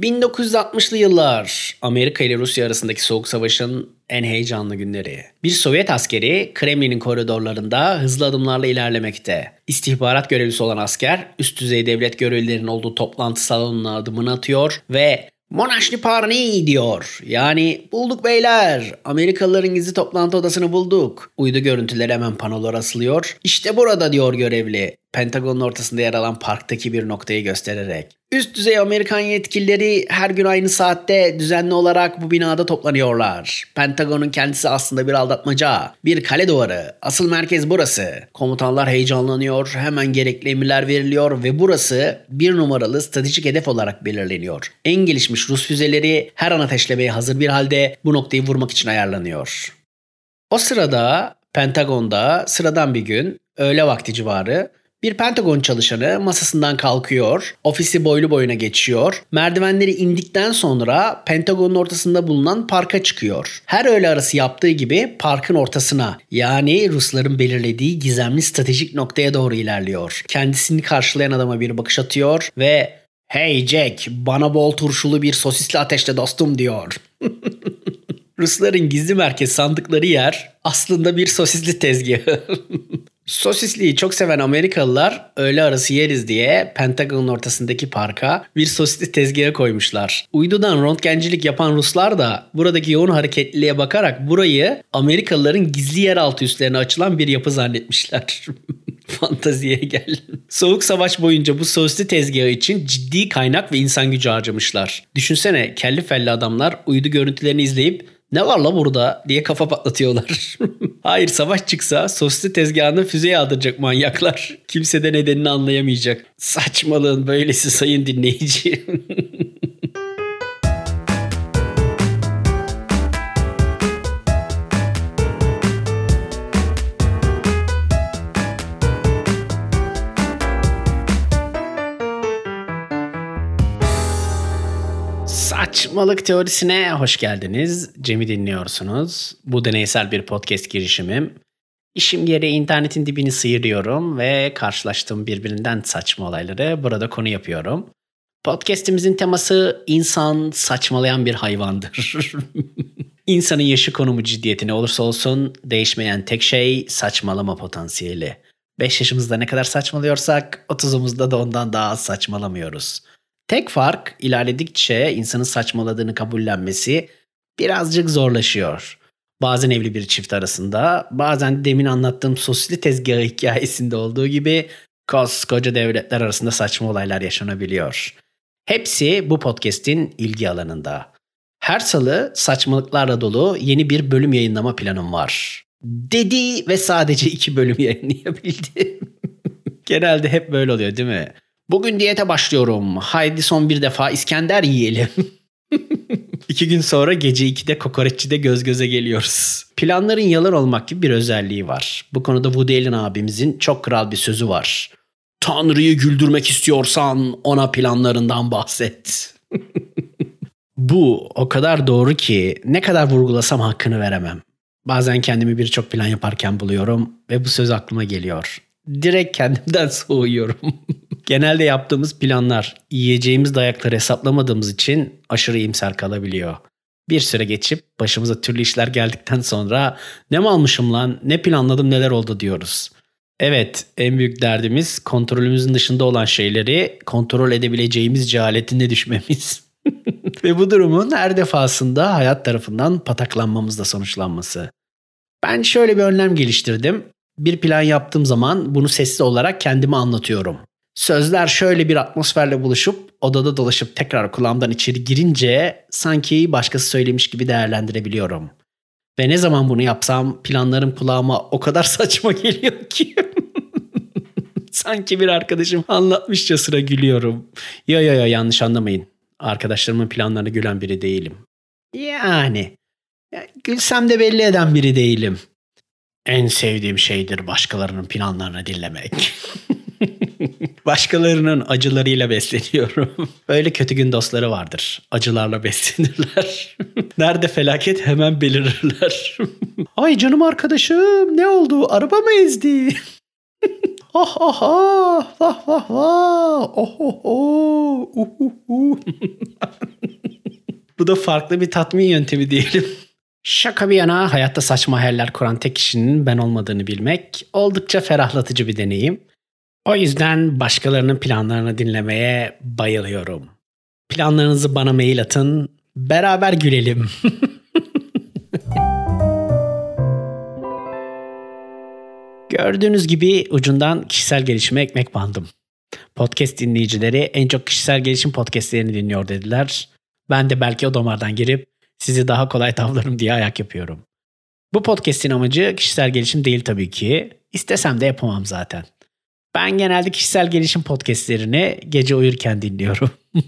1960'lı yıllar Amerika ile Rusya arasındaki soğuk savaşın en heyecanlı günleri. Bir Sovyet askeri Kremlin'in koridorlarında hızlı adımlarla ilerlemekte. İstihbarat görevlisi olan asker üst düzey devlet görevlilerinin olduğu toplantı salonuna adımını atıyor ve Monaşli Parni diyor. Yani bulduk beyler. Amerikalıların gizli toplantı odasını bulduk. Uydu görüntüleri hemen panolara asılıyor. İşte burada diyor görevli. Pentagon'un ortasında yer alan parktaki bir noktayı göstererek. Üst düzey Amerikan yetkilileri her gün aynı saatte düzenli olarak bu binada toplanıyorlar. Pentagon'un kendisi aslında bir aldatmaca, bir kale duvarı. Asıl merkez burası. Komutanlar heyecanlanıyor, hemen gerekli emirler veriliyor ve burası bir numaralı stratejik hedef olarak belirleniyor. En gelişmiş Rus füzeleri her an ateşlemeye hazır bir halde bu noktayı vurmak için ayarlanıyor. O sırada Pentagon'da sıradan bir gün öğle vakti civarı bir Pentagon çalışanı masasından kalkıyor, ofisi boylu boyuna geçiyor, merdivenleri indikten sonra Pentagon'un ortasında bulunan parka çıkıyor. Her öğle arası yaptığı gibi parkın ortasına yani Rusların belirlediği gizemli stratejik noktaya doğru ilerliyor. Kendisini karşılayan adama bir bakış atıyor ve Hey Jack, bana bol turşulu bir sosisli ateşle dostum diyor. Rusların gizli merkez sandıkları yer aslında bir sosisli tezgahı. Sosisliği çok seven Amerikalılar öğle arası yeriz diye Pentagon'un ortasındaki parka bir sosisli tezgaha koymuşlar. Uydudan röntgencilik yapan Ruslar da buradaki yoğun hareketliliğe bakarak burayı Amerikalıların gizli yeraltı üslerine açılan bir yapı zannetmişler. Fantaziye gel. Soğuk savaş boyunca bu sosisli tezgahı için ciddi kaynak ve insan gücü harcamışlar. Düşünsene kelli felli adamlar uydu görüntülerini izleyip ne var la burada diye kafa patlatıyorlar. Hayır savaş çıksa soslu tezgahına füze yağdıracak manyaklar. Kimse de nedenini anlayamayacak. Saçmalığın böylesi sayın dinleyici. Saçmalık teorisine hoş geldiniz. Cem'i dinliyorsunuz. Bu deneysel bir podcast girişimim. İşim yeri internetin dibini sıyırıyorum ve karşılaştığım birbirinden saçma olayları burada konu yapıyorum. Podcast'imizin teması insan saçmalayan bir hayvandır. İnsanın yaşı konumu ciddiyeti ne olursa olsun değişmeyen tek şey saçmalama potansiyeli. 5 yaşımızda ne kadar saçmalıyorsak 30'umuzda da ondan daha az saçmalamıyoruz. Tek fark ilerledikçe insanın saçmaladığını kabullenmesi birazcık zorlaşıyor. Bazen evli bir çift arasında, bazen demin anlattığım sosli tezgahı hikayesinde olduğu gibi koskoca devletler arasında saçma olaylar yaşanabiliyor. Hepsi bu podcast'in ilgi alanında. Her salı saçmalıklarla dolu yeni bir bölüm yayınlama planım var. Dedi ve sadece iki bölüm yayınlayabildim. Genelde hep böyle oluyor değil mi? Bugün diyete başlıyorum. Haydi son bir defa İskender yiyelim. İki gün sonra gece 2'de kokoreççide göz göze geliyoruz. Planların yalan olmak gibi bir özelliği var. Bu konuda Woody Allen abimizin çok kral bir sözü var. Tanrı'yı güldürmek istiyorsan ona planlarından bahset. Bu o kadar doğru ki ne kadar vurgulasam hakkını veremem. Bazen kendimi birçok plan yaparken buluyorum ve bu söz aklıma geliyor. Direkt kendimden soğuyorum. Genelde yaptığımız planlar yiyeceğimiz dayakları hesaplamadığımız için aşırı iyimser kalabiliyor. Bir süre geçip başımıza türlü işler geldikten sonra ne mi almışım lan ne planladım neler oldu diyoruz. Evet en büyük derdimiz kontrolümüzün dışında olan şeyleri kontrol edebileceğimiz cehaletinde düşmemiz. Ve bu durumun her defasında hayat tarafından pataklanmamızla sonuçlanması. Ben şöyle bir önlem geliştirdim. Bir plan yaptığım zaman bunu sessiz olarak kendime anlatıyorum. Sözler şöyle bir atmosferle buluşup odada dolaşıp tekrar kulağımdan içeri girince sanki başkası söylemiş gibi değerlendirebiliyorum. Ve ne zaman bunu yapsam planlarım kulağıma o kadar saçma geliyor ki. sanki bir arkadaşım anlatmışça sıra gülüyorum. Yo yo yo yanlış anlamayın. Arkadaşlarımın planlarına gülen biri değilim. Yani gülsem de belli eden biri değilim. En sevdiğim şeydir başkalarının planlarını dinlemek. Başkalarının acılarıyla besleniyorum. Böyle kötü gün dostları vardır. Acılarla beslenirler. Nerede felaket hemen belirirler. Ay canım arkadaşım ne oldu? Araba mı ezdi? Ah ah ah vah vah vah oh oh oh uh uh uh Bu da farklı bir tatmin yöntemi diyelim. Şaka bir yana hayatta saçma hayaller kuran tek kişinin ben olmadığını bilmek oldukça ferahlatıcı bir deneyim. O yüzden başkalarının planlarını dinlemeye bayılıyorum. Planlarınızı bana mail atın, beraber gülelim. Gördüğünüz gibi ucundan kişisel gelişime ekmek bandım. Podcast dinleyicileri en çok kişisel gelişim podcastlerini dinliyor dediler. Ben de belki o damardan girip sizi daha kolay tavlarım diye ayak yapıyorum. Bu podcast'in amacı kişisel gelişim değil tabii ki. İstesem de yapamam zaten. Ben genelde kişisel gelişim podcastlerini gece uyurken dinliyorum.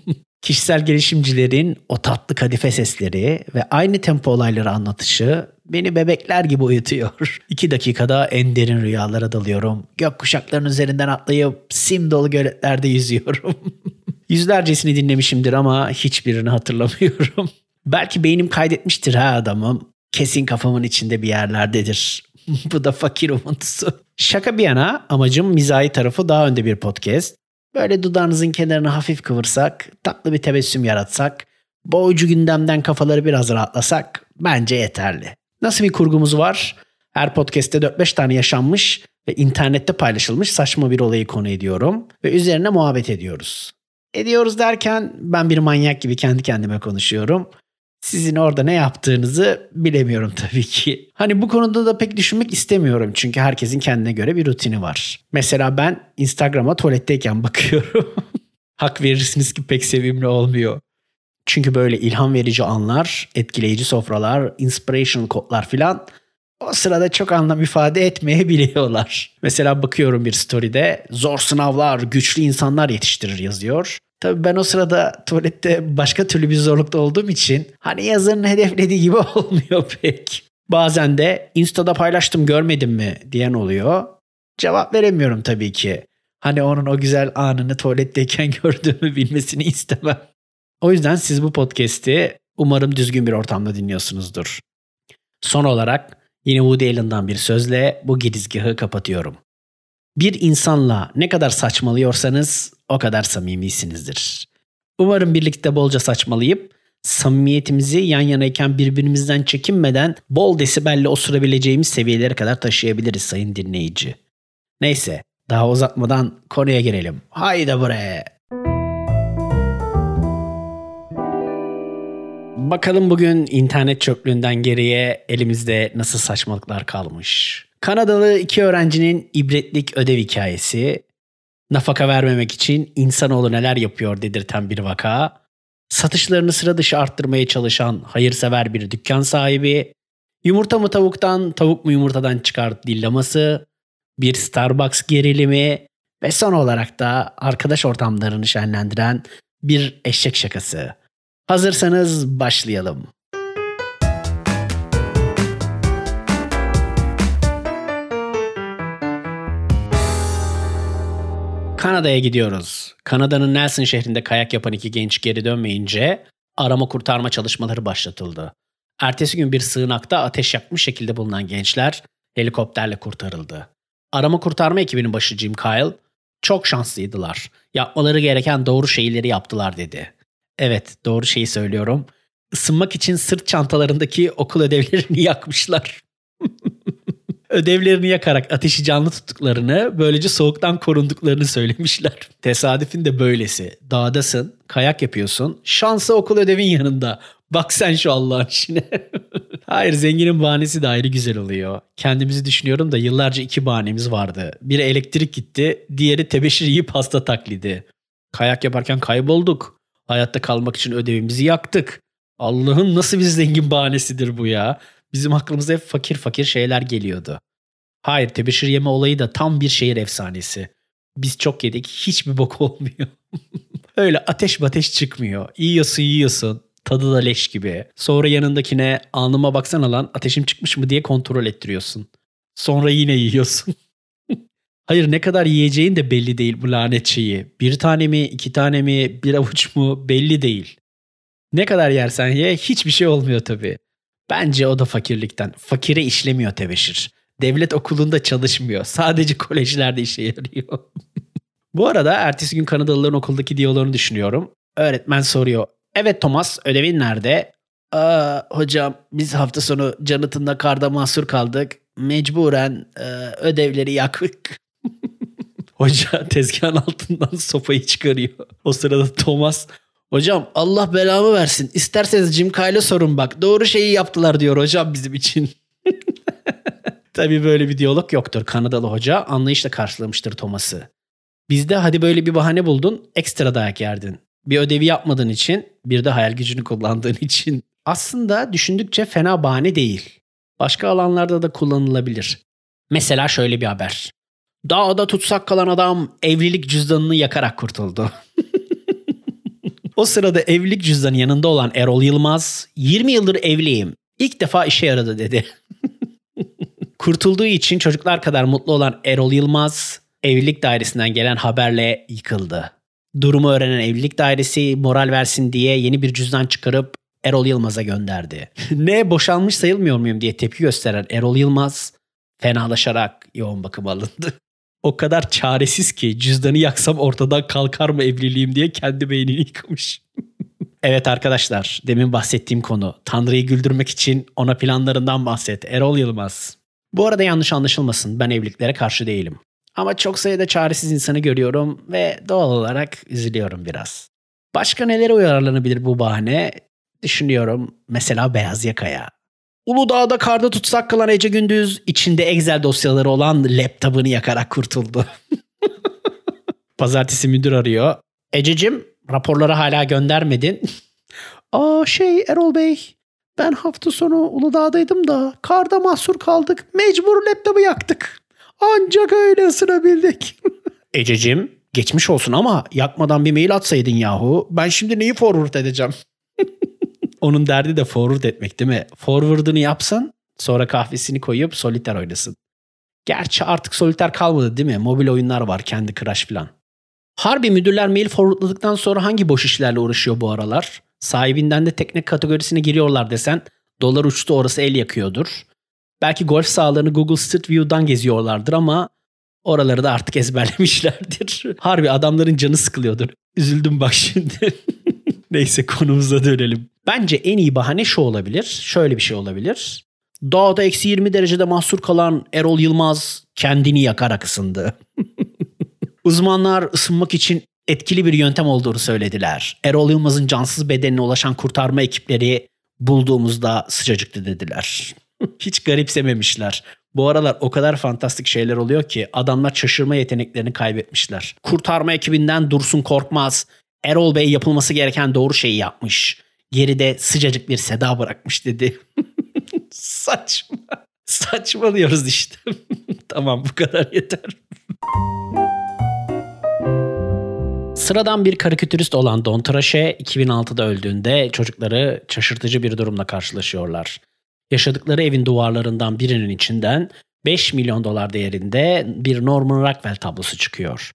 kişisel gelişimcilerin o tatlı kadife sesleri ve aynı tempo olayları anlatışı beni bebekler gibi uyutuyor. İki dakikada en derin rüyalara dalıyorum. Gök kuşaklarının üzerinden atlayıp sim dolu göletlerde yüzüyorum. Yüzlercesini dinlemişimdir ama hiçbirini hatırlamıyorum. Belki beynim kaydetmiştir ha adamım. Kesin kafamın içinde bir yerlerdedir. Bu da fakir umuntusu. Şaka bir yana amacım mizahi tarafı daha önde bir podcast. Böyle dudağınızın kenarını hafif kıvırsak, tatlı bir tebessüm yaratsak, boğucu gündemden kafaları biraz rahatlasak bence yeterli. Nasıl bir kurgumuz var? Her podcast'te 4-5 tane yaşanmış ve internette paylaşılmış saçma bir olayı konu ediyorum ve üzerine muhabbet ediyoruz. Ediyoruz derken ben bir manyak gibi kendi kendime konuşuyorum. Sizin orada ne yaptığınızı bilemiyorum tabii ki. Hani bu konuda da pek düşünmek istemiyorum çünkü herkesin kendine göre bir rutini var. Mesela ben Instagram'a tuvaletteyken bakıyorum. Hak verirsiniz ki pek sevimli olmuyor. Çünkü böyle ilham verici anlar, etkileyici sofralar, inspiration kodlar filan o sırada çok anlam ifade etmeyebiliyorlar. Mesela bakıyorum bir story'de zor sınavlar, güçlü insanlar yetiştirir yazıyor. Tabii ben o sırada tuvalette başka türlü bir zorlukta olduğum için hani yazarın hedeflediği gibi olmuyor pek. Bazen de Insta'da paylaştım görmedin mi diyen oluyor. Cevap veremiyorum tabii ki. Hani onun o güzel anını tuvaletteyken gördüğümü bilmesini istemem. O yüzden siz bu podcast'i umarım düzgün bir ortamda dinliyorsunuzdur. Son olarak yine Woody Allen'dan bir sözle bu girizgahı kapatıyorum. Bir insanla ne kadar saçmalıyorsanız o kadar samimisinizdir. Umarım birlikte bolca saçmalayıp samimiyetimizi yan yanayken birbirimizden çekinmeden bol desibelle osurabileceğimiz seviyelere kadar taşıyabiliriz sayın dinleyici. Neyse daha uzatmadan konuya girelim. Haydi buraya. Bakalım bugün internet çöplüğünden geriye elimizde nasıl saçmalıklar kalmış. Kanadalı iki öğrencinin ibretlik ödev hikayesi, nafaka vermemek için insanoğlu neler yapıyor dedirten bir vaka, satışlarını sıra dışı arttırmaya çalışan hayırsever bir dükkan sahibi, yumurta mı tavuktan, tavuk mu yumurtadan çıkar dillaması, bir Starbucks gerilimi ve son olarak da arkadaş ortamlarını şenlendiren bir eşek şakası. Hazırsanız başlayalım. Kanada'ya gidiyoruz. Kanada'nın Nelson şehrinde kayak yapan iki genç geri dönmeyince arama kurtarma çalışmaları başlatıldı. Ertesi gün bir sığınakta ateş yakmış şekilde bulunan gençler helikopterle kurtarıldı. Arama kurtarma ekibinin başı Jim Kyle, çok şanslıydılar. Yapmaları gereken doğru şeyleri yaptılar dedi. Evet doğru şeyi söylüyorum. Isınmak için sırt çantalarındaki okul ödevlerini yakmışlar. ödevlerini yakarak ateşi canlı tuttuklarını, böylece soğuktan korunduklarını söylemişler. Tesadüfün de böylesi. Dağdasın, kayak yapıyorsun, şansa okul ödevin yanında. Bak sen şu Allah'ın işine. Hayır zenginin bahanesi de ayrı güzel oluyor. Kendimizi düşünüyorum da yıllarca iki bahanemiz vardı. Biri elektrik gitti, diğeri tebeşir yiyip hasta taklidi. Kayak yaparken kaybolduk. Hayatta kalmak için ödevimizi yaktık. Allah'ın nasıl bir zengin bahanesidir bu ya. Bizim aklımıza hep fakir fakir şeyler geliyordu. Hayır tebeşir yeme olayı da tam bir şehir efsanesi. Biz çok yedik hiçbir bok olmuyor. Öyle ateş bateş çıkmıyor. Yiyorsun yiyorsun. Tadı da leş gibi. Sonra yanındakine alnıma baksana lan ateşim çıkmış mı diye kontrol ettiriyorsun. Sonra yine yiyorsun. Hayır ne kadar yiyeceğin de belli değil bu lanet şeyi. Bir tane mi, iki tane mi, bir avuç mu belli değil. Ne kadar yersen ye hiçbir şey olmuyor tabii. Bence o da fakirlikten. Fakire işlemiyor tebeşir. Devlet okulunda çalışmıyor. Sadece kolejlerde işe yarıyor. Bu arada ertesi gün Kanadalıların okuldaki diyalogunu düşünüyorum. Öğretmen soruyor. Evet Thomas ödevin nerede? Aa, hocam biz hafta sonu Jonathan'la karda mahsur kaldık. Mecburen e, ödevleri yaktık. Hoca tezgahın altından sopayı çıkarıyor. O sırada Thomas Hocam Allah belamı versin. İsterseniz Jim Kyle'a sorun bak. Doğru şeyi yaptılar diyor hocam bizim için. Tabii böyle bir diyalog yoktur. Kanadalı hoca anlayışla karşılamıştır Thomas'ı. Bizde hadi böyle bir bahane buldun, ekstra dayak yerdin. Bir ödevi yapmadığın için, bir de hayal gücünü kullandığın için. Aslında düşündükçe fena bahane değil. Başka alanlarda da kullanılabilir. Mesela şöyle bir haber. Dağda tutsak kalan adam evlilik cüzdanını yakarak kurtuldu. o sırada evlilik cüzdanı yanında olan Erol Yılmaz, 20 yıldır evliyim. İlk defa işe yaradı dedi. Kurtulduğu için çocuklar kadar mutlu olan Erol Yılmaz, evlilik dairesinden gelen haberle yıkıldı. Durumu öğrenen evlilik dairesi moral versin diye yeni bir cüzdan çıkarıp Erol Yılmaz'a gönderdi. ne boşanmış sayılmıyor muyum diye tepki gösteren Erol Yılmaz fenalaşarak yoğun bakım alındı. O kadar çaresiz ki cüzdanı yaksam ortadan kalkar mı evliliğim diye kendi beynini yıkamış. evet arkadaşlar demin bahsettiğim konu. Tanrı'yı güldürmek için ona planlarından bahset. Erol Yılmaz. Bu arada yanlış anlaşılmasın ben evliliklere karşı değilim. Ama çok sayıda çaresiz insanı görüyorum ve doğal olarak üzülüyorum biraz. Başka nelere uyarlanabilir bu bahane? Düşünüyorum mesela beyaz yakaya. Uludağ'da karda tutsak kalan Ece Gündüz içinde Excel dosyaları olan laptopunu yakarak kurtuldu. Pazartesi müdür arıyor. Ececiğim raporları hala göndermedin. Aa şey Erol Bey ben hafta sonu Uludağ'daydım da karda mahsur kaldık. Mecbur laptopu yaktık. Ancak öyle ısınabildik. Ececiğim geçmiş olsun ama yakmadan bir mail atsaydın yahu. Ben şimdi neyi forward edeceğim? Onun derdi de forward etmek değil mi? Forward'ını yapsan sonra kahvesini koyup soliter oynasın. Gerçi artık soliter kalmadı değil mi? Mobil oyunlar var kendi Crash falan. Harbi müdürler mail forwardladıktan sonra hangi boş işlerle uğraşıyor bu aralar? Sahibinden de teknik kategorisine giriyorlar desen dolar uçtu orası el yakıyordur. Belki golf sahalarını Google Street View'dan geziyorlardır ama oraları da artık ezberlemişlerdir. Harbi adamların canı sıkılıyordur. Üzüldüm bak şimdi. Neyse konumuza dönelim. Bence en iyi bahane şu olabilir. Şöyle bir şey olabilir. Dağda eksi 20 derecede mahsur kalan Erol Yılmaz kendini yakarak ısındı. Uzmanlar ısınmak için etkili bir yöntem olduğunu söylediler. Erol Yılmaz'ın cansız bedenine ulaşan kurtarma ekipleri bulduğumuzda sıcacıktı dediler. Hiç garipsememişler. Bu aralar o kadar fantastik şeyler oluyor ki adamlar şaşırma yeteneklerini kaybetmişler. Kurtarma ekibinden Dursun Korkmaz, Erol Bey yapılması gereken doğru şeyi yapmış. Geride sıcacık bir seda bırakmış dedi. Saçma. Saçmalıyoruz işte. tamam bu kadar yeter. Sıradan bir karikatürist olan Don Trashe 2006'da öldüğünde çocukları şaşırtıcı bir durumla karşılaşıyorlar. Yaşadıkları evin duvarlarından birinin içinden 5 milyon dolar değerinde bir Norman Rockwell tablosu çıkıyor.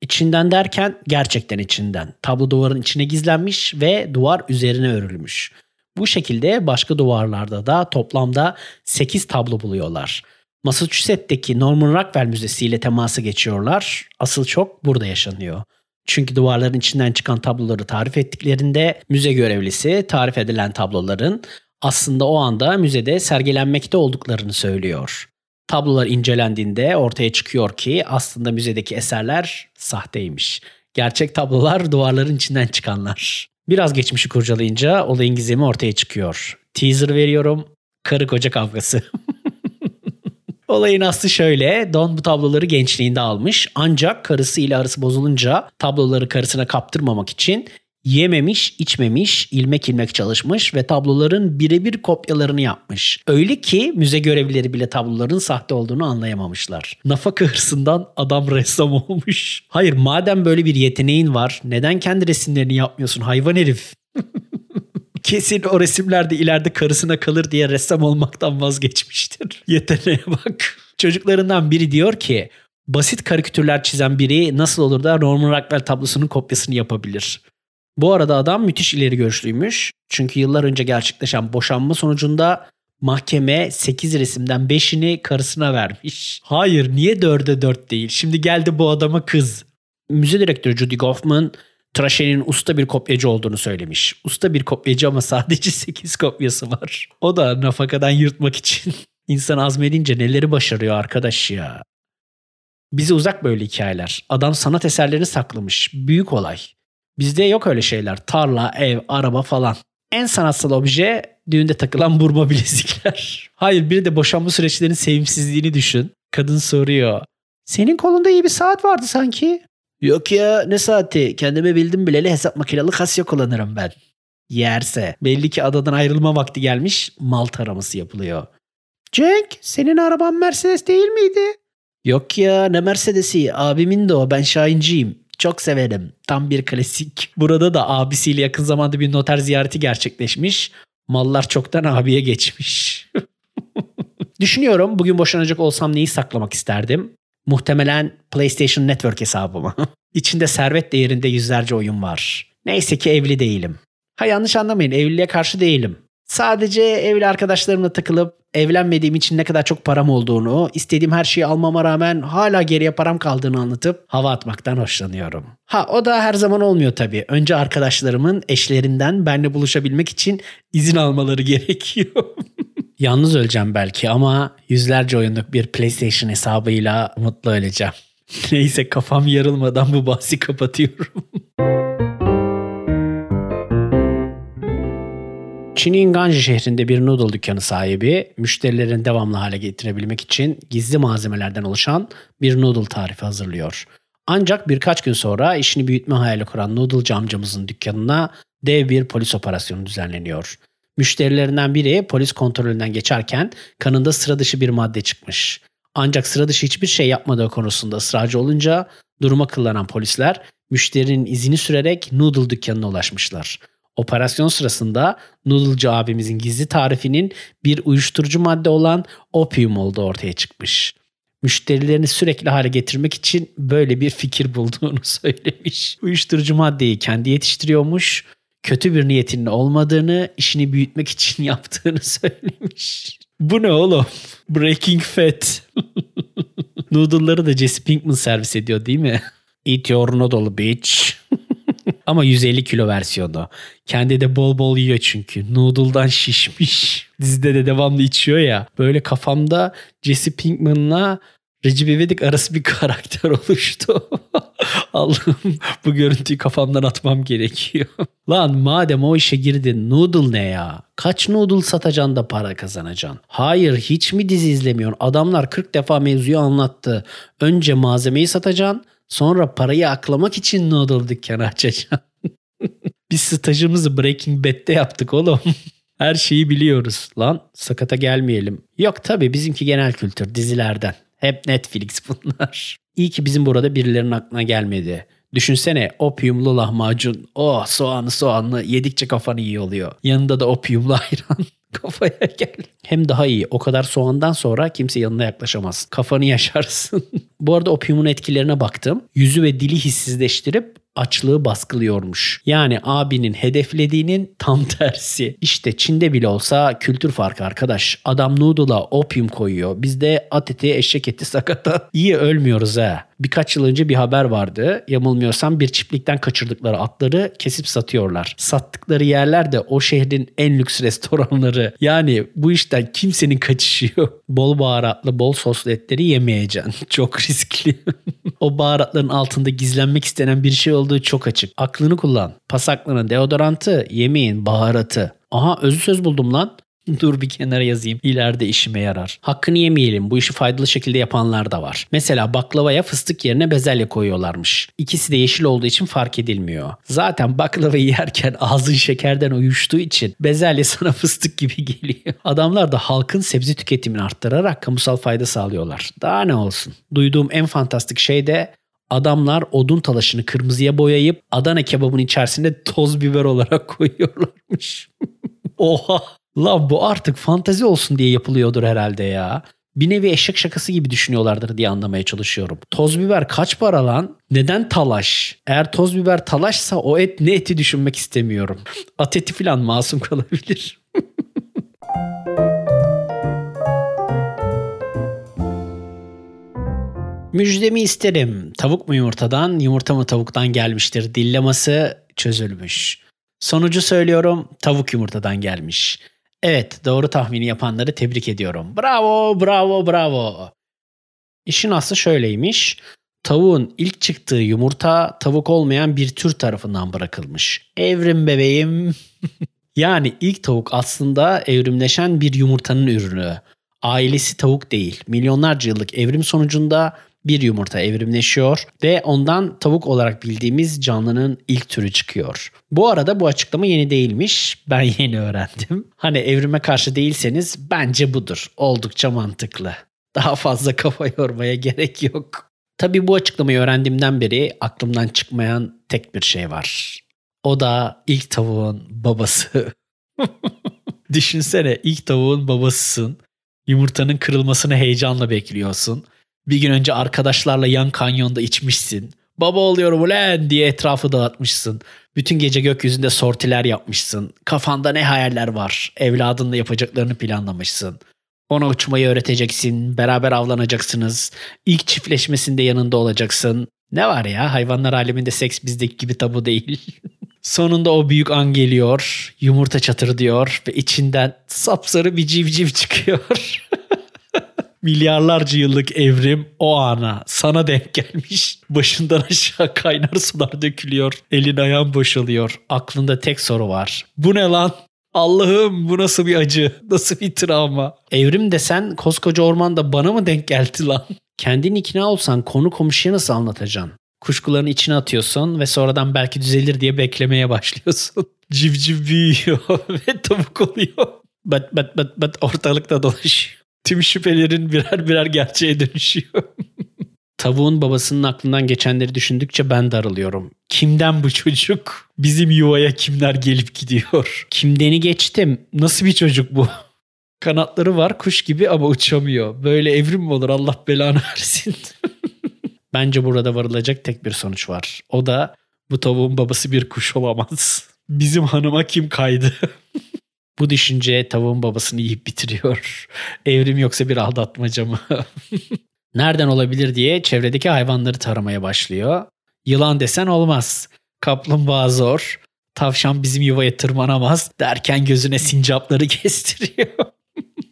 İçinden derken gerçekten içinden. Tablo duvarın içine gizlenmiş ve duvar üzerine örülmüş. Bu şekilde başka duvarlarda da toplamda 8 tablo buluyorlar. Massachusetts'teki Norman Rockwell Müzesi ile temasa geçiyorlar. Asıl çok burada yaşanıyor. Çünkü duvarların içinden çıkan tabloları tarif ettiklerinde müze görevlisi tarif edilen tabloların aslında o anda müzede sergilenmekte olduklarını söylüyor. Tablolar incelendiğinde ortaya çıkıyor ki aslında müzedeki eserler sahteymiş. Gerçek tablolar duvarların içinden çıkanlar. Biraz geçmişi kurcalayınca olayın gizemi ortaya çıkıyor. Teaser veriyorum. Karı koca kavgası. Olayın aslı şöyle. Don bu tabloları gençliğinde almış. Ancak karısı ile arası bozulunca tabloları karısına kaptırmamak için yememiş, içmemiş, ilmek ilmek çalışmış ve tabloların birebir kopyalarını yapmış. Öyle ki müze görevlileri bile tabloların sahte olduğunu anlayamamışlar. Nafaka hırsından adam ressam olmuş. Hayır madem böyle bir yeteneğin var neden kendi resimlerini yapmıyorsun hayvan herif? Kesin o resimlerde ileride karısına kalır diye ressam olmaktan vazgeçmiştir. Yeteneğe bak. Çocuklarından biri diyor ki basit karikatürler çizen biri nasıl olur da Norman Rockwell tablosunun kopyasını yapabilir? Bu arada adam müthiş ileri görüşlüymüş. Çünkü yıllar önce gerçekleşen boşanma sonucunda mahkeme 8 resimden 5'ini karısına vermiş. Hayır niye 4'e 4 değil? Şimdi geldi bu adama kız. Müze direktörü Judy Goffman Trashe'nin usta bir kopyacı olduğunu söylemiş. Usta bir kopyacı ama sadece 8 kopyası var. O da nafakadan yırtmak için. İnsan azmedince neleri başarıyor arkadaş ya. Bize uzak böyle hikayeler. Adam sanat eserlerini saklamış. Büyük olay. Bizde yok öyle şeyler. Tarla, ev, araba falan. En sanatsal obje düğünde takılan burma bilezikler. Hayır bir de boşanma süreçlerinin sevimsizliğini düşün. Kadın soruyor. Senin kolunda iyi bir saat vardı sanki. Yok ya ne saati? Kendime bildim bileli hesap makinalı Casio kullanırım ben. Yerse. Belli ki adadan ayrılma vakti gelmiş. Mal taraması yapılıyor. Cenk senin araban Mercedes değil miydi? Yok ya ne Mercedes'i abimin de o ben Şahinciyim. Çok severim. Tam bir klasik. Burada da abisiyle yakın zamanda bir noter ziyareti gerçekleşmiş. Mallar çoktan abiye geçmiş. Düşünüyorum bugün boşanacak olsam neyi saklamak isterdim? Muhtemelen PlayStation Network hesabımı. İçinde servet değerinde yüzlerce oyun var. Neyse ki evli değilim. Ha yanlış anlamayın evliliğe karşı değilim. Sadece evli arkadaşlarımla takılıp evlenmediğim için ne kadar çok param olduğunu, istediğim her şeyi almama rağmen hala geriye param kaldığını anlatıp hava atmaktan hoşlanıyorum. Ha o da her zaman olmuyor tabii. Önce arkadaşlarımın eşlerinden benle buluşabilmek için izin almaları gerekiyor. Yalnız öleceğim belki ama yüzlerce oyunluk bir PlayStation hesabıyla mutlu öleceğim. Neyse kafam yarılmadan bu bahsi kapatıyorum. Çin'in Ganji şehrinde bir noodle dükkanı sahibi müşterilerin devamlı hale getirebilmek için gizli malzemelerden oluşan bir noodle tarifi hazırlıyor. Ancak birkaç gün sonra işini büyütme hayali kuran noodle amcamızın dükkanına dev bir polis operasyonu düzenleniyor. Müşterilerinden biri polis kontrolünden geçerken kanında sıra dışı bir madde çıkmış. Ancak sıra dışı hiçbir şey yapmadığı konusunda ısrarcı olunca duruma kıllanan polisler müşterinin izini sürerek noodle dükkanına ulaşmışlar. Operasyon sırasında noodle'cı abimizin gizli tarifinin bir uyuşturucu madde olan opium olduğu ortaya çıkmış. Müşterilerini sürekli hale getirmek için böyle bir fikir bulduğunu söylemiş. Uyuşturucu maddeyi kendi yetiştiriyormuş kötü bir niyetinin olmadığını, işini büyütmek için yaptığını söylemiş. Bu ne oğlum? Breaking Fat. Noodle'ları da Jesse Pinkman servis ediyor değil mi? Eat your noodle bitch. Ama 150 kilo versiyonu. Kendi de bol bol yiyor çünkü. Noodle'dan şişmiş. Dizide de devamlı içiyor ya. Böyle kafamda Jesse Pinkman'la Recep İvedik arası bir karakter oluştu. Allah'ım bu görüntüyü kafamdan atmam gerekiyor. Lan madem o işe girdin noodle ne ya? Kaç noodle satacaksın da para kazanacaksın? Hayır hiç mi dizi izlemiyorsun? Adamlar 40 defa mevzuyu anlattı. Önce malzemeyi satacaksın sonra parayı aklamak için noodle dükkanı açacaksın. Biz stajımızı Breaking Bad'de yaptık oğlum. Her şeyi biliyoruz. Lan sakata gelmeyelim. Yok tabii bizimki genel kültür dizilerden. Hep Netflix bunlar. İyi ki bizim burada birilerinin aklına gelmedi. Düşünsene opiumlu lahmacun. Oh soğanlı soğanlı yedikçe kafanı iyi oluyor. Yanında da opiumlu ayran. Kafaya gel. Hem daha iyi. O kadar soğandan sonra kimse yanına yaklaşamaz. Kafanı yaşarsın. Bu arada opiumun etkilerine baktım. Yüzü ve dili hissizleştirip açlığı baskılıyormuş. Yani abinin hedeflediğinin tam tersi. İşte Çin'de bile olsa kültür farkı arkadaş. Adam noodle'a opium koyuyor. Bizde at eti, eşek eti, sakata. İyi ölmüyoruz ha. Birkaç yıl önce bir haber vardı. Yamılmıyorsam bir çiftlikten kaçırdıkları atları kesip satıyorlar. Sattıkları yerler de o şehrin en lüks restoranları. Yani bu işten kimsenin kaçışı yok. Bol baharatlı, bol soslu etleri yemeyeceksin. Çok riskli. o baharatların altında gizlenmek istenen bir şey olduğu çok açık. Aklını kullan. Pasaklının deodorantı, yemeğin baharatı. Aha özü söz buldum lan. Dur bir kenara yazayım. İleride işime yarar. Hakkını yemeyelim. Bu işi faydalı şekilde yapanlar da var. Mesela baklavaya fıstık yerine bezelye koyuyorlarmış. İkisi de yeşil olduğu için fark edilmiyor. Zaten baklavayı yerken ağzın şekerden uyuştuğu için bezelye sana fıstık gibi geliyor. Adamlar da halkın sebze tüketimini arttırarak kamusal fayda sağlıyorlar. Daha ne olsun. Duyduğum en fantastik şey de adamlar odun talaşını kırmızıya boyayıp Adana kebabının içerisinde toz biber olarak koyuyorlarmış. Oha Lan bu artık fantazi olsun diye yapılıyordur herhalde ya. Bir nevi eşek şakası gibi düşünüyorlardır diye anlamaya çalışıyorum. Toz biber kaç para lan? Neden talaş? Eğer toz biber talaşsa o et ne eti düşünmek istemiyorum. At eti falan masum kalabilir. Müjdemi isterim. Tavuk mu yumurtadan, yumurta mı tavuktan gelmiştir dillaması çözülmüş. Sonucu söylüyorum tavuk yumurtadan gelmiş. Evet doğru tahmini yapanları tebrik ediyorum. Bravo bravo bravo. İşin aslı şöyleymiş. Tavuğun ilk çıktığı yumurta tavuk olmayan bir tür tarafından bırakılmış. Evrim bebeğim. yani ilk tavuk aslında evrimleşen bir yumurtanın ürünü. Ailesi tavuk değil. Milyonlarca yıllık evrim sonucunda bir yumurta evrimleşiyor ve ondan tavuk olarak bildiğimiz canlının ilk türü çıkıyor. Bu arada bu açıklama yeni değilmiş. Ben yeni öğrendim. Hani evrime karşı değilseniz bence budur. Oldukça mantıklı. Daha fazla kafa yormaya gerek yok. Tabii bu açıklamayı öğrendiğimden beri aklımdan çıkmayan tek bir şey var. O da ilk tavuğun babası. Düşünsene ilk tavuğun babasısın. Yumurtanın kırılmasını heyecanla bekliyorsun. Bir gün önce arkadaşlarla yan kanyonda içmişsin. Baba oluyorum ulan diye etrafı dağıtmışsın. Bütün gece gökyüzünde sortiler yapmışsın. Kafanda ne hayaller var. Evladınla yapacaklarını planlamışsın. Ona uçmayı öğreteceksin. Beraber avlanacaksınız. İlk çiftleşmesinde yanında olacaksın. Ne var ya hayvanlar aleminde seks bizdeki gibi tabu değil. Sonunda o büyük an geliyor. Yumurta çatır diyor ve içinden sapsarı bir civciv çıkıyor. milyarlarca yıllık evrim o ana sana denk gelmiş. Başından aşağı kaynar sular dökülüyor. Elin ayağın boşalıyor. Aklında tek soru var. Bu ne lan? Allah'ım bu nasıl bir acı? Nasıl bir travma? Evrim desen koskoca ormanda bana mı denk geldi lan? Kendin ikna olsan konu komşuya nasıl anlatacaksın? Kuşkuların içine atıyorsun ve sonradan belki düzelir diye beklemeye başlıyorsun. Civciv büyüyor ve tavuk oluyor. Bat bat bat bat ortalıkta dolaşıyor tüm şüphelerin birer birer gerçeğe dönüşüyor. Tavuğun babasının aklından geçenleri düşündükçe ben darılıyorum. Kimden bu çocuk? Bizim yuvaya kimler gelip gidiyor? Kimdeni geçtim. Nasıl bir çocuk bu? Kanatları var kuş gibi ama uçamıyor. Böyle evrim mi olur Allah belanı versin. Bence burada varılacak tek bir sonuç var. O da bu tavuğun babası bir kuş olamaz. Bizim hanıma kim kaydı? Bu düşünce tavuğun babasını yiyip bitiriyor. Evrim yoksa bir aldatmaca mı? Nereden olabilir diye çevredeki hayvanları taramaya başlıyor. Yılan desen olmaz. Kaplumbağa zor. Tavşan bizim yuvaya tırmanamaz derken gözüne sincapları kestiriyor.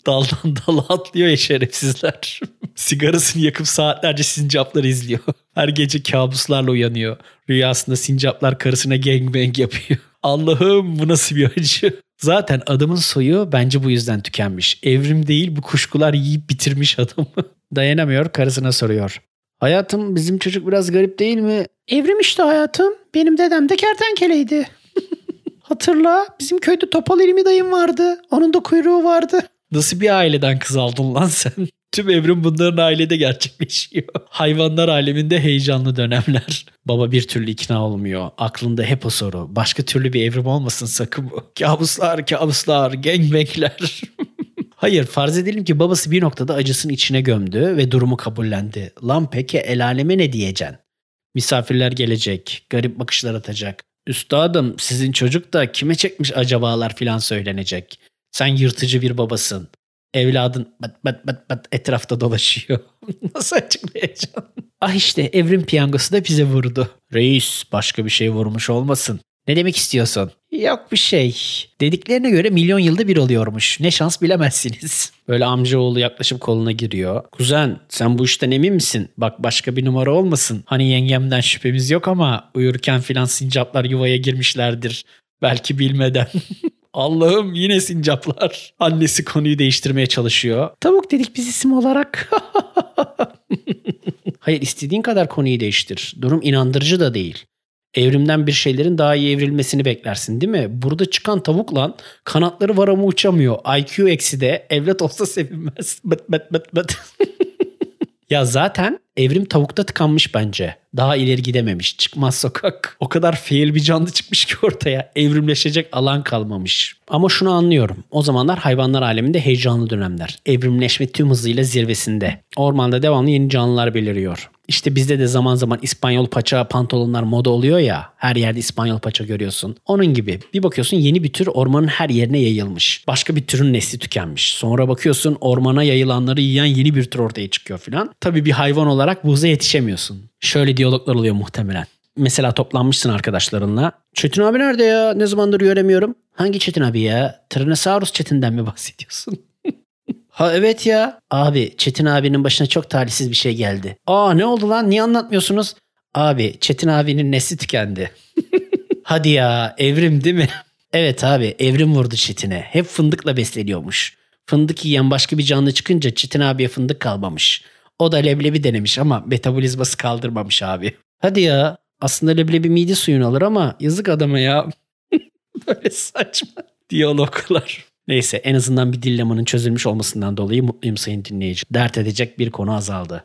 Daldan dala atlıyor ya şerefsizler. Sigarasını yakıp saatlerce sincapları izliyor. Her gece kabuslarla uyanıyor. Rüyasında sincaplar karısına gangbang yapıyor. Allah'ım bu nasıl bir acı. Zaten adamın soyu bence bu yüzden tükenmiş. Evrim değil bu kuşkular yiyip bitirmiş adamı. Dayanamıyor karısına soruyor. Hayatım bizim çocuk biraz garip değil mi? Evrim işte hayatım. Benim dedem de kertenkeleydi. Hatırla bizim köyde topal ilmi dayım vardı. Onun da kuyruğu vardı. Nasıl bir aileden kız aldın lan sen? Tüm evrim bunların ailede gerçekleşiyor. Hayvanlar aleminde heyecanlı dönemler. Baba bir türlü ikna olmuyor. Aklında hep o soru. Başka türlü bir evrim olmasın sakın bu. Kabuslar, kabuslar, gangbangler. Hayır farz edelim ki babası bir noktada acısını içine gömdü ve durumu kabullendi. Lan peki el aleme ne diyeceksin? Misafirler gelecek, garip bakışlar atacak. Üstadım sizin çocuk da kime çekmiş acabalar filan söylenecek. Sen yırtıcı bir babasın. Evladın bat bat bat bat etrafta dolaşıyor. Nasıl açıklayacaksın? ah işte evrim piyangosu da bize vurdu. Reis başka bir şey vurmuş olmasın. Ne demek istiyorsun? Yok bir şey. Dediklerine göre milyon yılda bir oluyormuş. Ne şans bilemezsiniz. Böyle amcaoğlu yaklaşıp koluna giriyor. Kuzen sen bu işten emin misin? Bak başka bir numara olmasın. Hani yengemden şüphemiz yok ama uyurken filan sincaplar yuvaya girmişlerdir. Belki bilmeden. Allah'ım yine sincaplar. Annesi konuyu değiştirmeye çalışıyor. Tavuk dedik biz isim olarak. Hayır istediğin kadar konuyu değiştir. Durum inandırıcı da değil. Evrimden bir şeylerin daha iyi evrilmesini beklersin değil mi? Burada çıkan tavuk lan kanatları var ama uçamıyor. IQ eksi de evlat olsa sevinmez. Bıt bıt bıt bıt. Ya zaten evrim tavukta tıkanmış bence. Daha ileri gidememiş. Çıkmaz sokak. O kadar fail bir canlı çıkmış ki ortaya. Evrimleşecek alan kalmamış. Ama şunu anlıyorum. O zamanlar hayvanlar aleminde heyecanlı dönemler. Evrimleşme tüm hızıyla zirvesinde. Ormanda devamlı yeni canlılar beliriyor. İşte bizde de zaman zaman İspanyol paça pantolonlar moda oluyor ya. Her yerde İspanyol paça görüyorsun. Onun gibi bir bakıyorsun yeni bir tür ormanın her yerine yayılmış. Başka bir türün nesli tükenmiş. Sonra bakıyorsun ormana yayılanları yiyen yeni bir tür ortaya çıkıyor filan. Tabii bir hayvan olarak buza yetişemiyorsun. Şöyle diyaloglar oluyor muhtemelen. Mesela toplanmışsın arkadaşlarınla. Çetin abi nerede ya? Ne zamandır göremiyorum. Hangi Çetin abi ya? Tyrannosaurus Çetin'den mi bahsediyorsun? Ha evet ya. Abi Çetin abinin başına çok talihsiz bir şey geldi. Aa ne oldu lan? Niye anlatmıyorsunuz? Abi Çetin abinin nesli tükendi. Hadi ya evrim değil mi? evet abi evrim vurdu Çetin'e. Hep fındıkla besleniyormuş. Fındık yiyen başka bir canlı çıkınca Çetin abiye fındık kalmamış. O da leblebi denemiş ama metabolizması kaldırmamış abi. Hadi ya aslında leblebi mide suyunu alır ama yazık adama ya. Böyle saçma diyaloglar. Neyse en azından bir dilemanın çözülmüş olmasından dolayı mutluyum sayın dinleyici. Dert edecek bir konu azaldı.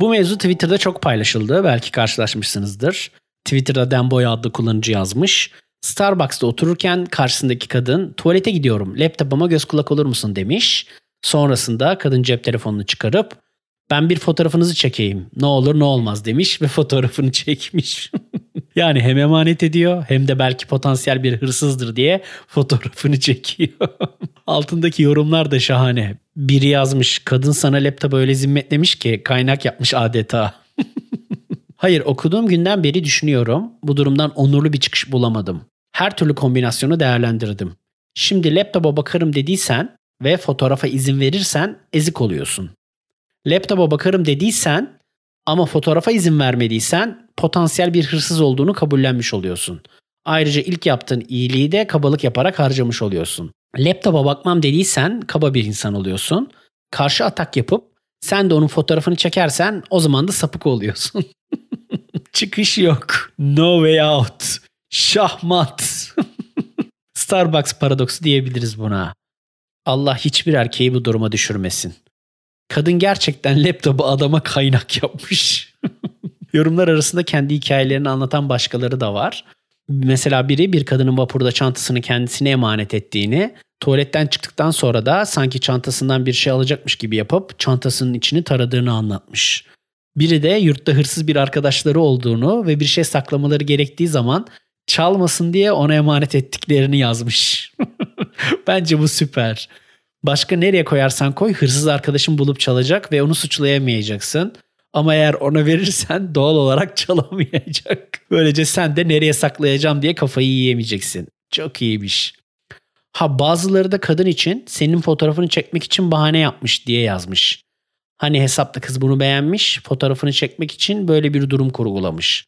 Bu mevzu Twitter'da çok paylaşıldı. Belki karşılaşmışsınızdır. Twitter'da Demboy adlı kullanıcı yazmış. Starbucks'ta otururken karşısındaki kadın tuvalete gidiyorum laptopuma göz kulak olur musun demiş. Sonrasında kadın cep telefonunu çıkarıp ben bir fotoğrafınızı çekeyim ne olur ne olmaz demiş ve fotoğrafını çekmiş. yani hem emanet ediyor hem de belki potansiyel bir hırsızdır diye fotoğrafını çekiyor. Altındaki yorumlar da şahane. Biri yazmış kadın sana laptopu öyle zimmetlemiş ki kaynak yapmış adeta. Hayır okuduğum günden beri düşünüyorum. Bu durumdan onurlu bir çıkış bulamadım. Her türlü kombinasyonu değerlendirdim. Şimdi laptopa bakarım dediysen ve fotoğrafa izin verirsen ezik oluyorsun. Laptopa bakarım dediysen ama fotoğrafa izin vermediysen potansiyel bir hırsız olduğunu kabullenmiş oluyorsun. Ayrıca ilk yaptığın iyiliği de kabalık yaparak harcamış oluyorsun. Laptopa bakmam dediysen kaba bir insan oluyorsun. Karşı atak yapıp sen de onun fotoğrafını çekersen o zaman da sapık oluyorsun. Çıkış yok. No way out. Şahmat. Starbucks paradoksu diyebiliriz buna. Allah hiçbir erkeği bu duruma düşürmesin. Kadın gerçekten laptopu adama kaynak yapmış. Yorumlar arasında kendi hikayelerini anlatan başkaları da var. Mesela biri bir kadının vapurda çantasını kendisine emanet ettiğini, tuvaletten çıktıktan sonra da sanki çantasından bir şey alacakmış gibi yapıp çantasının içini taradığını anlatmış. Biri de yurtta hırsız bir arkadaşları olduğunu ve bir şey saklamaları gerektiği zaman çalmasın diye ona emanet ettiklerini yazmış. Bence bu süper. Başka nereye koyarsan koy hırsız arkadaşın bulup çalacak ve onu suçlayamayacaksın. Ama eğer ona verirsen doğal olarak çalamayacak. Böylece sen de nereye saklayacağım diye kafayı yiyemeyeceksin. Çok iyiymiş. Ha bazıları da kadın için senin fotoğrafını çekmek için bahane yapmış diye yazmış. Hani hesapta kız bunu beğenmiş, fotoğrafını çekmek için böyle bir durum kurgulamış.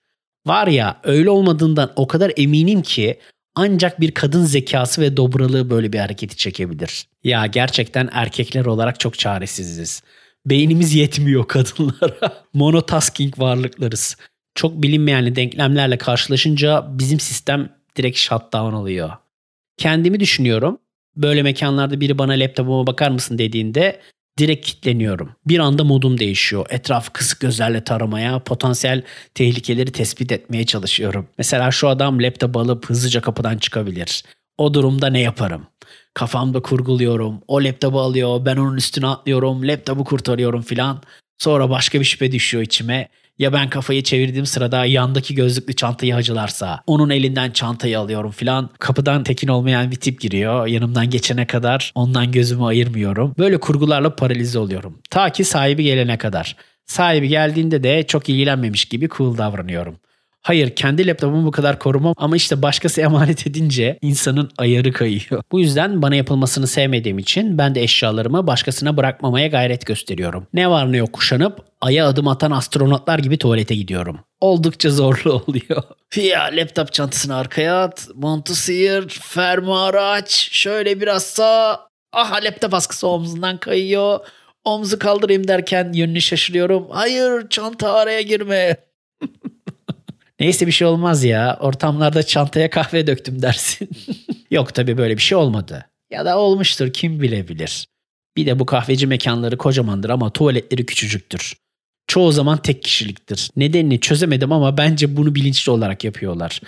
Var ya öyle olmadığından o kadar eminim ki ancak bir kadın zekası ve dobralığı böyle bir hareketi çekebilir. Ya gerçekten erkekler olarak çok çaresiziz. Beynimiz yetmiyor kadınlara. Monotasking varlıklarız. Çok bilinmeyen denklemlerle karşılaşınca bizim sistem direkt shutdown oluyor. Kendimi düşünüyorum. Böyle mekanlarda biri bana laptopuma bakar mısın dediğinde direkt kitleniyorum. Bir anda modum değişiyor. Etrafı kısık gözlerle taramaya, potansiyel tehlikeleri tespit etmeye çalışıyorum. Mesela şu adam laptop alıp hızlıca kapıdan çıkabilir. O durumda ne yaparım? Kafamda kurguluyorum. O laptopu alıyor, ben onun üstüne atlıyorum, laptopu kurtarıyorum filan. Sonra başka bir şüphe düşüyor içime. Ya ben kafayı çevirdiğim sırada yandaki gözlüklü çantayı hacılarsa onun elinden çantayı alıyorum filan. Kapıdan tekin olmayan bir tip giriyor. Yanımdan geçene kadar ondan gözümü ayırmıyorum. Böyle kurgularla paralize oluyorum. Ta ki sahibi gelene kadar. Sahibi geldiğinde de çok ilgilenmemiş gibi cool davranıyorum. Hayır kendi laptopumu bu kadar korumam ama işte başkası emanet edince insanın ayarı kayıyor. Bu yüzden bana yapılmasını sevmediğim için ben de eşyalarımı başkasına bırakmamaya gayret gösteriyorum. Ne var ne yok kuşanıp aya adım atan astronotlar gibi tuvalete gidiyorum. Oldukça zorlu oluyor. ya laptop çantasını arkaya at, montu sıyır, fermuarı aç, şöyle biraz sağ. Aha laptop askısı omzundan kayıyor. Omzu kaldırayım derken yönünü şaşırıyorum. Hayır çanta araya girme. Neyse bir şey olmaz ya. Ortamlarda çantaya kahve döktüm dersin. Yok tabii böyle bir şey olmadı. Ya da olmuştur kim bilebilir. Bir de bu kahveci mekanları kocamandır ama tuvaletleri küçücüktür. Çoğu zaman tek kişiliktir. Nedenini çözemedim ama bence bunu bilinçli olarak yapıyorlar.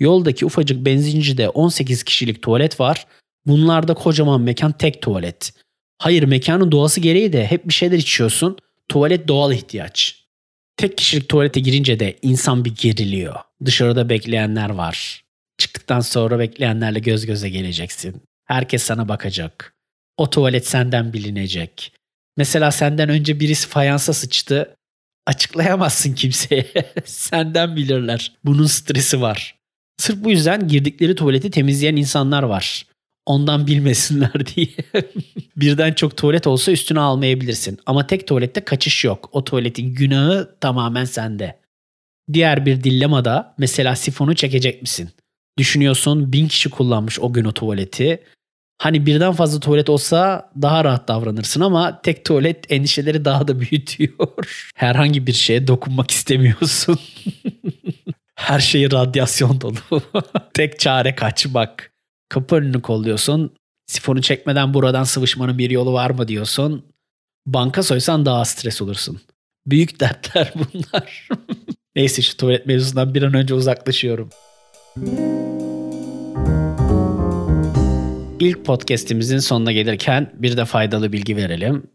Yoldaki ufacık benzincide 18 kişilik tuvalet var. Bunlarda kocaman mekan tek tuvalet. Hayır mekanın doğası gereği de hep bir şeyler içiyorsun. Tuvalet doğal ihtiyaç. Tek kişilik tuvalete girince de insan bir geriliyor. Dışarıda bekleyenler var. Çıktıktan sonra bekleyenlerle göz göze geleceksin. Herkes sana bakacak. O tuvalet senden bilinecek. Mesela senden önce birisi fayansa sıçtı. Açıklayamazsın kimseye. senden bilirler. Bunun stresi var. Sırf bu yüzden girdikleri tuvaleti temizleyen insanlar var. Ondan bilmesinler diye. Birden çok tuvalet olsa üstüne almayabilirsin. Ama tek tuvalette kaçış yok. O tuvaletin günahı tamamen sende. Diğer bir dillemada mesela sifonu çekecek misin? Düşünüyorsun bin kişi kullanmış o gün o tuvaleti. Hani birden fazla tuvalet olsa daha rahat davranırsın ama tek tuvalet endişeleri daha da büyütüyor. Herhangi bir şeye dokunmak istemiyorsun. Her şey radyasyon dolu. tek çare kaçmak. Kapı önünü kolluyorsun. Sifonu çekmeden buradan sıvışmanın bir yolu var mı diyorsun. Banka soysan daha stres olursun. Büyük dertler bunlar. Neyse şu tuvalet mevzusundan bir an önce uzaklaşıyorum. İlk podcast'imizin sonuna gelirken bir de faydalı bilgi verelim.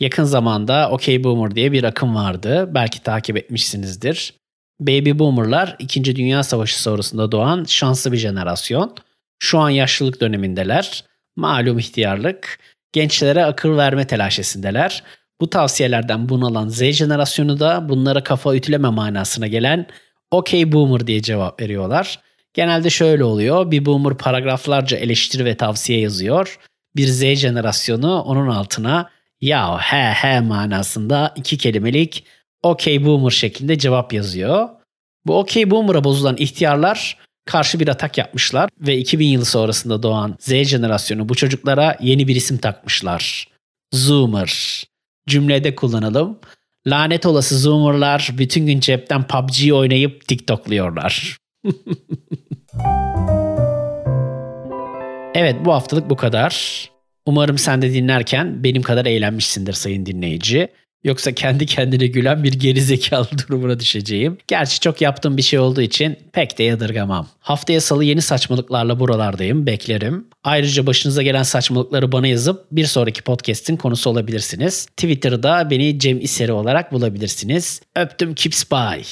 Yakın zamanda OK Boomer diye bir akım vardı. Belki takip etmişsinizdir. Baby Boomer'lar 2. Dünya Savaşı sonrasında doğan şanslı bir jenerasyon. Şu an yaşlılık dönemindeler. Malum ihtiyarlık. Gençlere akıl verme telaşesindeler. Bu tavsiyelerden bunalan Z jenerasyonu da bunlara kafa ütüleme manasına gelen OK Boomer diye cevap veriyorlar. Genelde şöyle oluyor. Bir boomer paragraflarca eleştiri ve tavsiye yazıyor. Bir Z jenerasyonu onun altına ya he he manasında iki kelimelik OK boomer şeklinde cevap yazıyor. Bu OK boomer'a bozulan ihtiyarlar karşı bir atak yapmışlar ve 2000 yılı sonrasında doğan Z jenerasyonu bu çocuklara yeni bir isim takmışlar. Zoomer. Cümlede kullanalım. Lanet olası Zoomer'lar bütün gün cepten PUBG oynayıp TikTokluyorlar. evet bu haftalık bu kadar. Umarım sen de dinlerken benim kadar eğlenmişsindir sayın dinleyici. Yoksa kendi kendine gülen bir gerizekalı durumuna düşeceğim. Gerçi çok yaptığım bir şey olduğu için pek de yadırgamam. Haftaya salı yeni saçmalıklarla buralardayım. Beklerim. Ayrıca başınıza gelen saçmalıkları bana yazıp bir sonraki podcast'in konusu olabilirsiniz. Twitter'da beni Cem İseri olarak bulabilirsiniz. Öptüm Kips Bye.